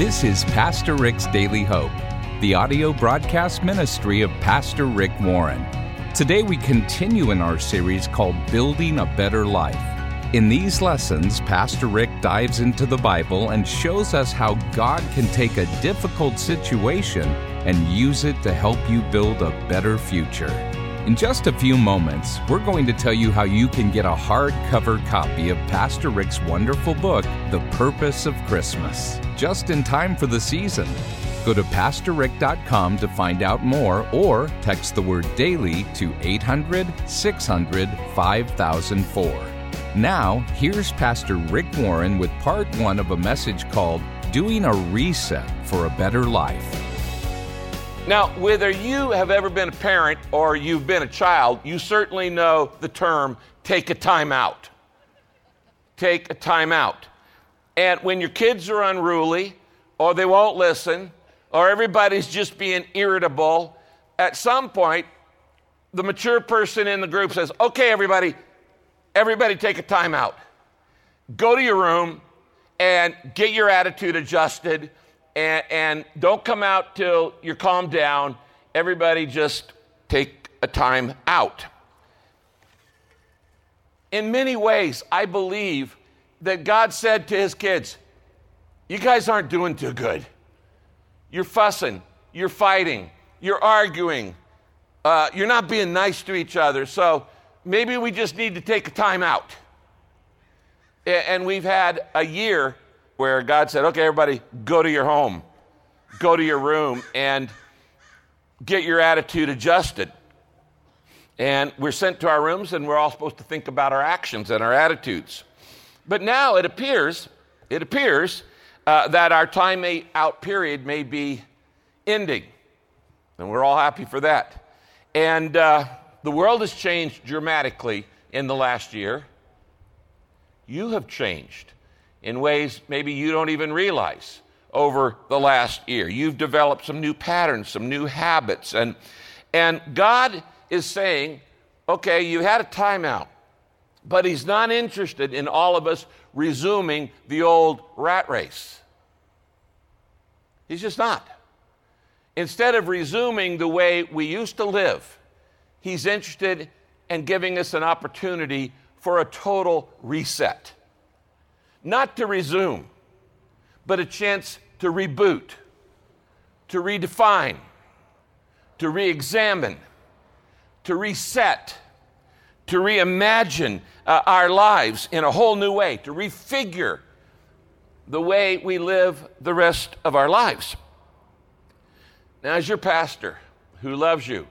This is Pastor Rick's Daily Hope, the audio broadcast ministry of Pastor Rick Warren. Today we continue in our series called Building a Better Life. In these lessons, Pastor Rick dives into the Bible and shows us how God can take a difficult situation and use it to help you build a better future. In just a few moments, we're going to tell you how you can get a hardcover copy of Pastor Rick's wonderful book, The Purpose of Christmas, just in time for the season. Go to PastorRick.com to find out more or text the word daily to 800 600 5004. Now, here's Pastor Rick Warren with part one of a message called Doing a Reset for a Better Life. Now, whether you have ever been a parent or you've been a child, you certainly know the term take a time out. Take a time out. And when your kids are unruly, or they won't listen, or everybody's just being irritable, at some point, the mature person in the group says, Okay, everybody, everybody take a time out. Go to your room and get your attitude adjusted and, and don't come out till you're calmed down. Everybody just take a time out. In many ways, I believe that God said to his kids, You guys aren't doing too good. You're fussing, you're fighting, you're arguing, uh, you're not being nice to each other. So maybe we just need to take a time out. And we've had a year where God said, okay, everybody, go to your home, go to your room, and get your attitude adjusted. And we're sent to our rooms, and we're all supposed to think about our actions and our attitudes. But now it appears, it appears uh, that our time out period may be ending, and we're all happy for that. And uh, the world has changed dramatically in the last year. You have changed in ways maybe you don't even realize over the last year. You've developed some new patterns, some new habits, and, and God is saying, okay, you had a timeout, but He's not interested in all of us resuming the old rat race. He's just not. Instead of resuming the way we used to live, He's interested in giving us an opportunity for a total reset not to resume, but a chance to reboot, to redefine, to re examine, to reset, to reimagine uh, our lives in a whole new way, to refigure the way we live the rest of our lives. Now, as your pastor who loves you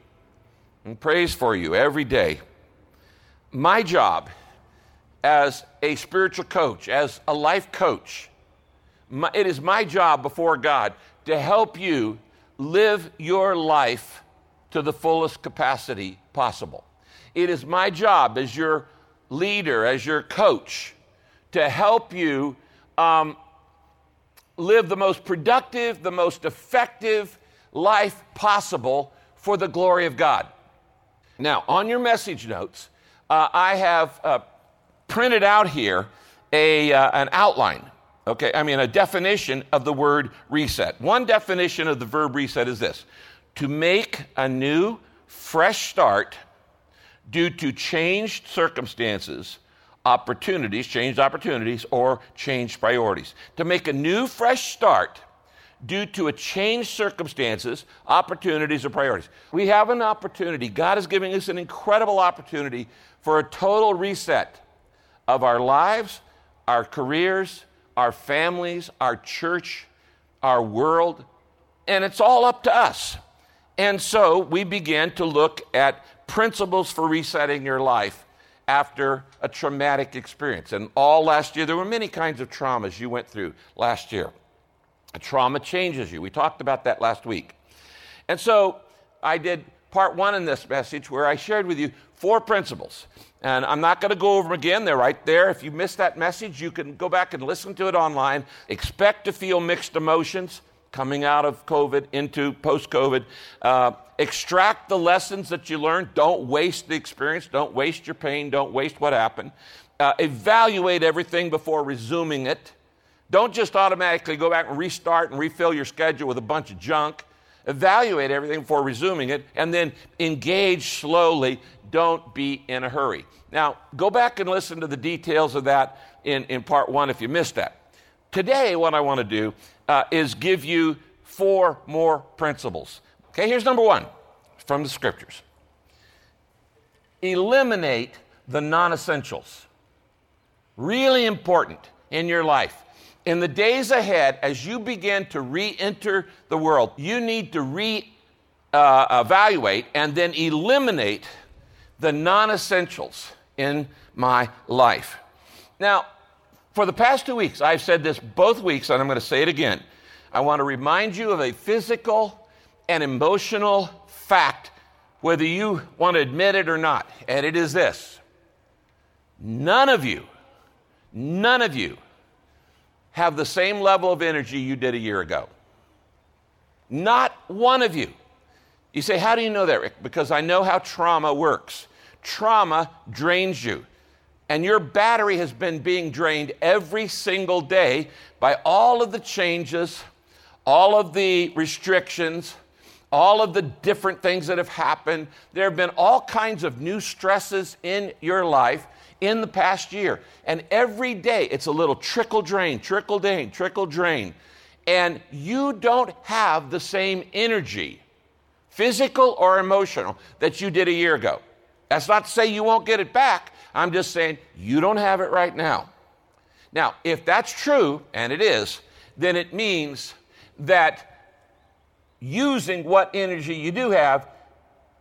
and prays for you every day, my job as a spiritual coach, as a life coach, my, it is my job before God to help you live your life to the fullest capacity possible. It is my job as your leader, as your coach, to help you um, live the most productive, the most effective life possible for the glory of God. Now, on your message notes, uh, I have uh, printed out here a, uh, an outline, okay? I mean, a definition of the word reset. One definition of the verb reset is this to make a new, fresh start due to changed circumstances, opportunities, changed opportunities, or changed priorities. To make a new, fresh start due to a changed circumstances, opportunities, or priorities. We have an opportunity. God is giving us an incredible opportunity for a total reset of our lives, our careers, our families, our church, our world, and it's all up to us. And so we began to look at principles for resetting your life after a traumatic experience. And all last year, there were many kinds of traumas you went through last year. A trauma changes you. We talked about that last week. And so I did part one in this message where I shared with you four principles. And I'm not going to go over them again. They're right there. If you missed that message, you can go back and listen to it online. Expect to feel mixed emotions coming out of COVID into post COVID. Uh, extract the lessons that you learned. Don't waste the experience. Don't waste your pain. Don't waste what happened. Uh, evaluate everything before resuming it. Don't just automatically go back and restart and refill your schedule with a bunch of junk. Evaluate everything before resuming it and then engage slowly. Don't be in a hurry. Now, go back and listen to the details of that in, in part one if you missed that. Today, what I want to do uh, is give you four more principles. Okay, here's number one from the scriptures eliminate the non essentials. Really important in your life. In the days ahead, as you begin to re enter the world, you need to re uh, evaluate and then eliminate the non essentials in my life. Now, for the past two weeks, I've said this both weeks, and I'm going to say it again. I want to remind you of a physical and emotional fact, whether you want to admit it or not, and it is this none of you, none of you have the same level of energy you did a year ago. Not one of you. You say, How do you know that, Rick? Because I know how trauma works. Trauma drains you. And your battery has been being drained every single day by all of the changes, all of the restrictions, all of the different things that have happened. There have been all kinds of new stresses in your life in the past year. And every day it's a little trickle drain, trickle drain, trickle drain. And you don't have the same energy, physical or emotional, that you did a year ago. That's not to say you won't get it back. I'm just saying you don't have it right now. Now, if that's true, and it is, then it means that using what energy you do have,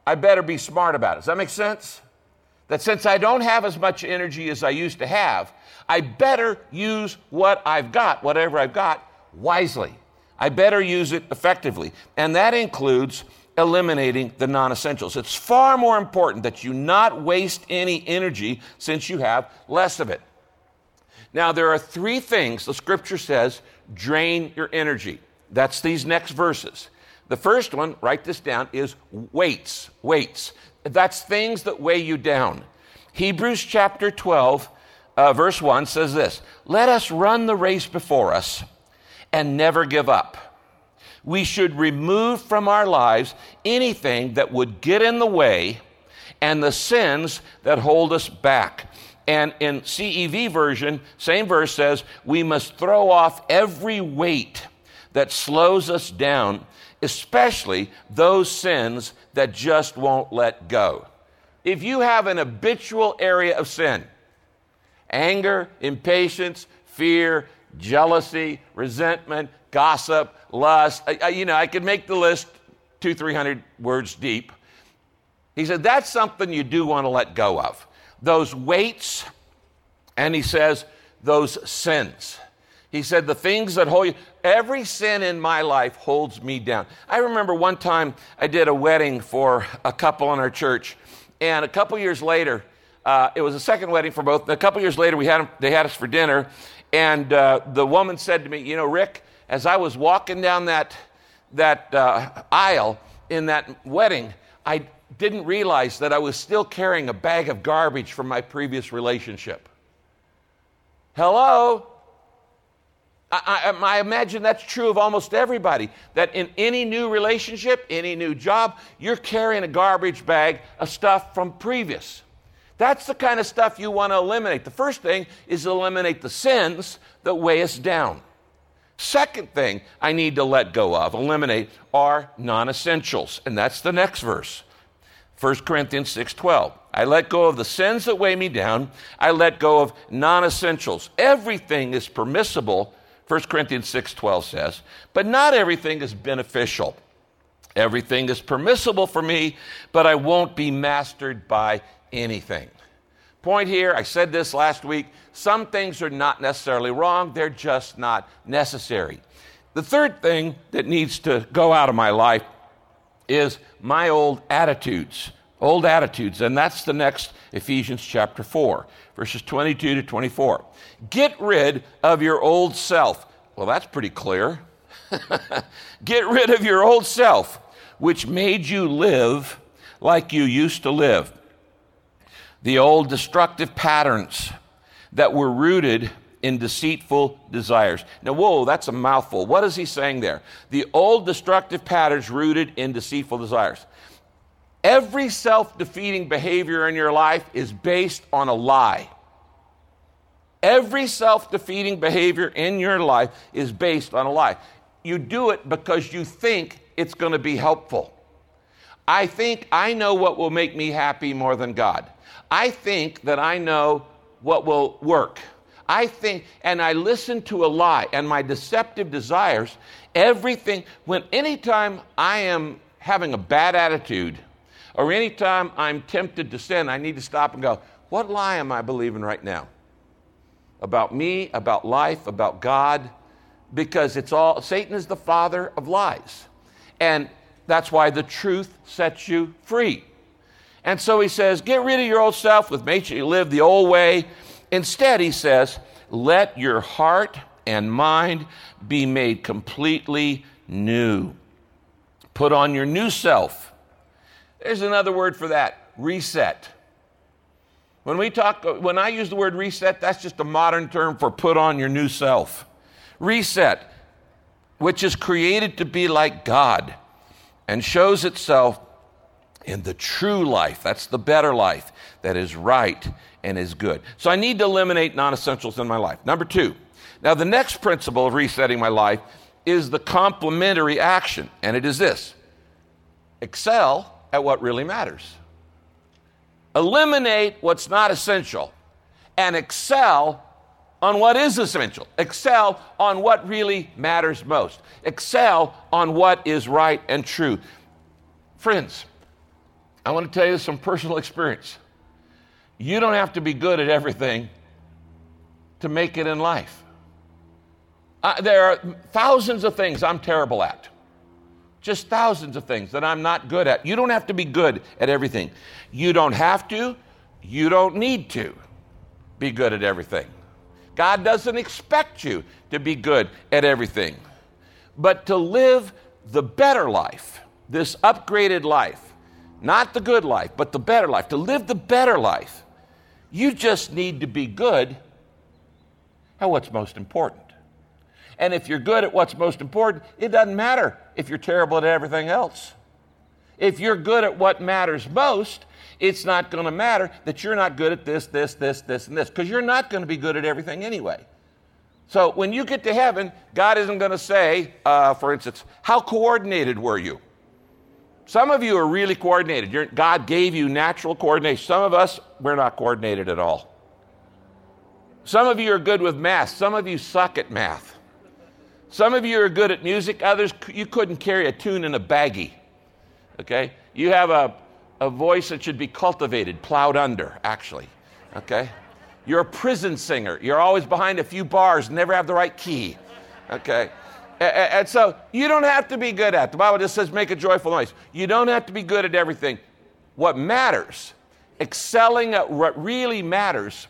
I better be smart about it. Does that make sense? That since I don't have as much energy as I used to have, I better use what I've got, whatever I've got, wisely. I better use it effectively. And that includes eliminating the non essentials. It's far more important that you not waste any energy since you have less of it. Now, there are three things the scripture says drain your energy. That's these next verses. The first one, write this down, is weights. Weights. That's things that weigh you down. Hebrews chapter 12, uh, verse 1 says this Let us run the race before us and never give up we should remove from our lives anything that would get in the way and the sins that hold us back. And in CEV version, same verse says, we must throw off every weight that slows us down, especially those sins that just won't let go. If you have an habitual area of sin, anger, impatience, fear, jealousy, resentment, gossip, lust. I, I, you know, I could make the list two, three hundred words deep. He said, that's something you do want to let go of. Those weights, and he says, those sins. He said, the things that hold you, every sin in my life holds me down. I remember one time I did a wedding for a couple in our church, and a couple years later, uh, it was a second wedding for both. A couple years later, we had them, they had us for dinner, and uh, the woman said to me, You know, Rick, as I was walking down that, that uh, aisle in that wedding, I didn't realize that I was still carrying a bag of garbage from my previous relationship. Hello? I, I, I, imagine that's true of almost everybody. That in any new relationship, any new job, you're carrying a garbage bag of stuff from previous. That's the kind of stuff you want to eliminate. The first thing is eliminate the sins that weigh us down. Second thing I need to let go of, eliminate, are non essentials. And that's the next verse. 1 Corinthians 6:12. I let go of the sins that weigh me down. I let go of non-essentials. Everything is permissible, 1 Corinthians 6:12 says, but not everything is beneficial. Everything is permissible for me, but I won't be mastered by anything. Point here, I said this last week, some things are not necessarily wrong, they're just not necessary. The third thing that needs to go out of my life is my old attitudes. Old attitudes, and that's the next Ephesians chapter 4, verses 22 to 24. Get rid of your old self. Well, that's pretty clear. Get rid of your old self, which made you live like you used to live the old destructive patterns that were rooted in deceitful desires. Now, whoa, that's a mouthful. What is he saying there? The old destructive patterns rooted in deceitful desires. Every self defeating behavior in your life is based on a lie. Every self defeating behavior in your life is based on a lie. You do it because you think it's going to be helpful. I think I know what will make me happy more than God. I think that I know what will work. I think, and I listen to a lie and my deceptive desires, everything, when anytime I am having a bad attitude or anytime I'm tempted to sin, I need to stop and go, what lie am I believing right now? About me, about life, about God? Because it's all, Satan is the father of lies. And that's why the truth sets you free. And so he says, get rid of your old self with make sure you live the old way. Instead, he says, let your heart and mind be made completely new. Put on your new self. There's another word for that reset. When we talk, when I use the word reset, that's just a modern term for put on your new self. Reset, which is created to be like God and shows itself in the true life. That's the better life that is right and is good. So I need to eliminate non essentials in my life. Number two, now the next principle of resetting my life is the complementary action, and it is this excel at what really matters. Eliminate what's not essential and excel on what is essential. Excel on what really matters most. Excel on what is right and true. Friends, I want to tell you some personal experience. You don't have to be good at everything to make it in life. Uh, there are thousands of things I'm terrible at. Just thousands of things that I'm not good at. You don't have to be good at everything. You don't have to, you don't need to be good at everything. God doesn't expect you to be good at everything. But to live the better life, this upgraded life, not the good life, but the better life, to live the better life, you just need to be good at what's most important. And if you're good at what's most important, it doesn't matter if you're terrible at everything else. If you're good at what matters most, it's not going to matter that you're not good at this, this, this, this, and this, because you're not going to be good at everything anyway. So when you get to heaven, God isn't going to say, uh, for instance, how coordinated were you? Some of you are really coordinated. You're, God gave you natural coordination. Some of us, we're not coordinated at all. Some of you are good with math. Some of you suck at math. Some of you are good at music. Others, you couldn't carry a tune in a baggie. Okay? You have a, a voice that should be cultivated, plowed under, actually. Okay? You're a prison singer. You're always behind a few bars, never have the right key. Okay? And so you don't have to be good at. The Bible just says make a joyful noise. You don't have to be good at everything. What matters, excelling at what really matters,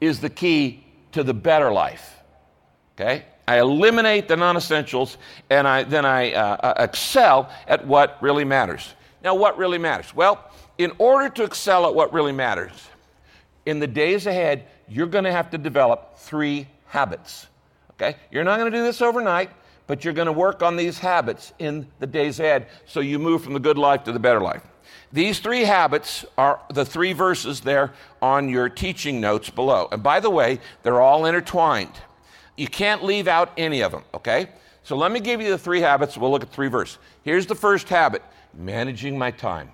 is the key to the better life. Okay? I eliminate the non essentials and I, then I uh, uh, excel at what really matters. Now, what really matters? Well, in order to excel at what really matters, in the days ahead, you're going to have to develop three habits. Okay? You're not going to do this overnight, but you're going to work on these habits in the days ahead so you move from the good life to the better life. These three habits are the three verses there on your teaching notes below. And by the way, they're all intertwined. You can't leave out any of them, okay? So let me give you the three habits. We'll look at three verses. Here's the first habit managing my time.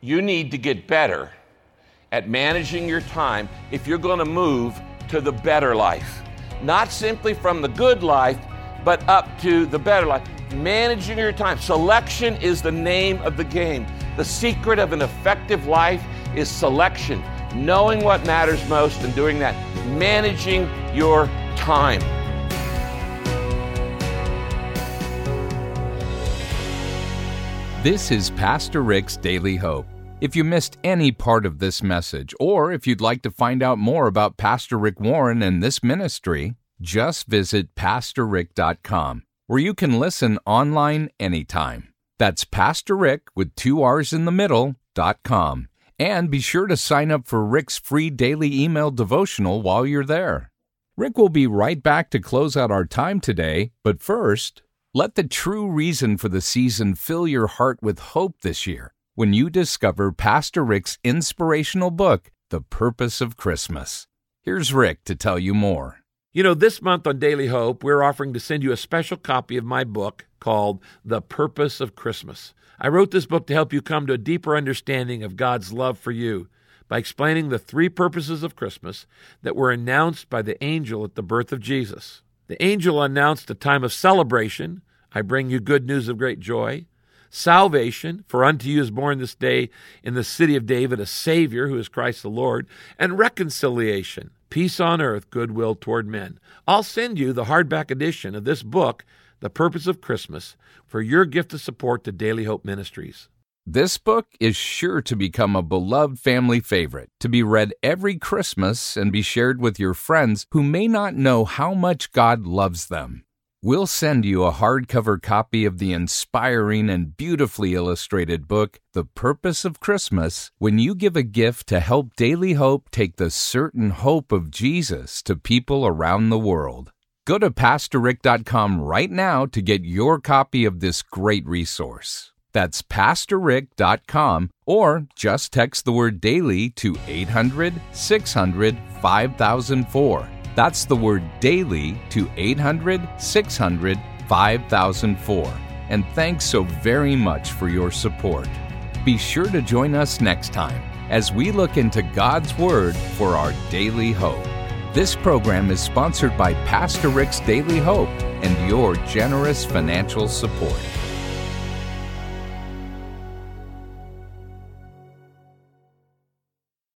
You need to get better at managing your time if you're going to move to the better life not simply from the good life, but up to the better life. Managing your time. Selection is the name of the game. The secret of an effective life is selection, knowing what matters most and doing that. Managing your time. This is Pastor Rick's Daily Hope. If you missed any part of this message, or if you'd like to find out more about Pastor Rick Warren and this ministry, just visit PastorRick.com, where you can listen online anytime. That's Pastor Rick with two R's in the middle, dot com. And be sure to sign up for Rick's free daily email devotional while you're there. Rick will be right back to close out our time today, but first, let the true reason for the season fill your heart with hope this year when you discover Pastor Rick's inspirational book, The Purpose of Christmas. Here's Rick to tell you more. You know, this month on Daily Hope, we're offering to send you a special copy of my book called The Purpose of Christmas. I wrote this book to help you come to a deeper understanding of God's love for you by explaining the three purposes of Christmas that were announced by the angel at the birth of Jesus. The angel announced a time of celebration. I bring you good news of great joy. Salvation, for unto you is born this day in the city of David a Savior who is Christ the Lord. And reconciliation peace on earth, goodwill toward men. I'll send you the hardback edition of this book, The Purpose of Christmas, for your gift of support to Daily Hope Ministries. This book is sure to become a beloved family favorite, to be read every Christmas and be shared with your friends who may not know how much God loves them. We'll send you a hardcover copy of the inspiring and beautifully illustrated book, The Purpose of Christmas, when you give a gift to help Daily Hope take the certain hope of Jesus to people around the world. Go to PastorRick.com right now to get your copy of this great resource. That's PastorRick.com or just text the word daily to 800 600 5004. That's the word daily to 800 600 5004. And thanks so very much for your support. Be sure to join us next time as we look into God's Word for our daily hope. This program is sponsored by Pastor Rick's Daily Hope and your generous financial support.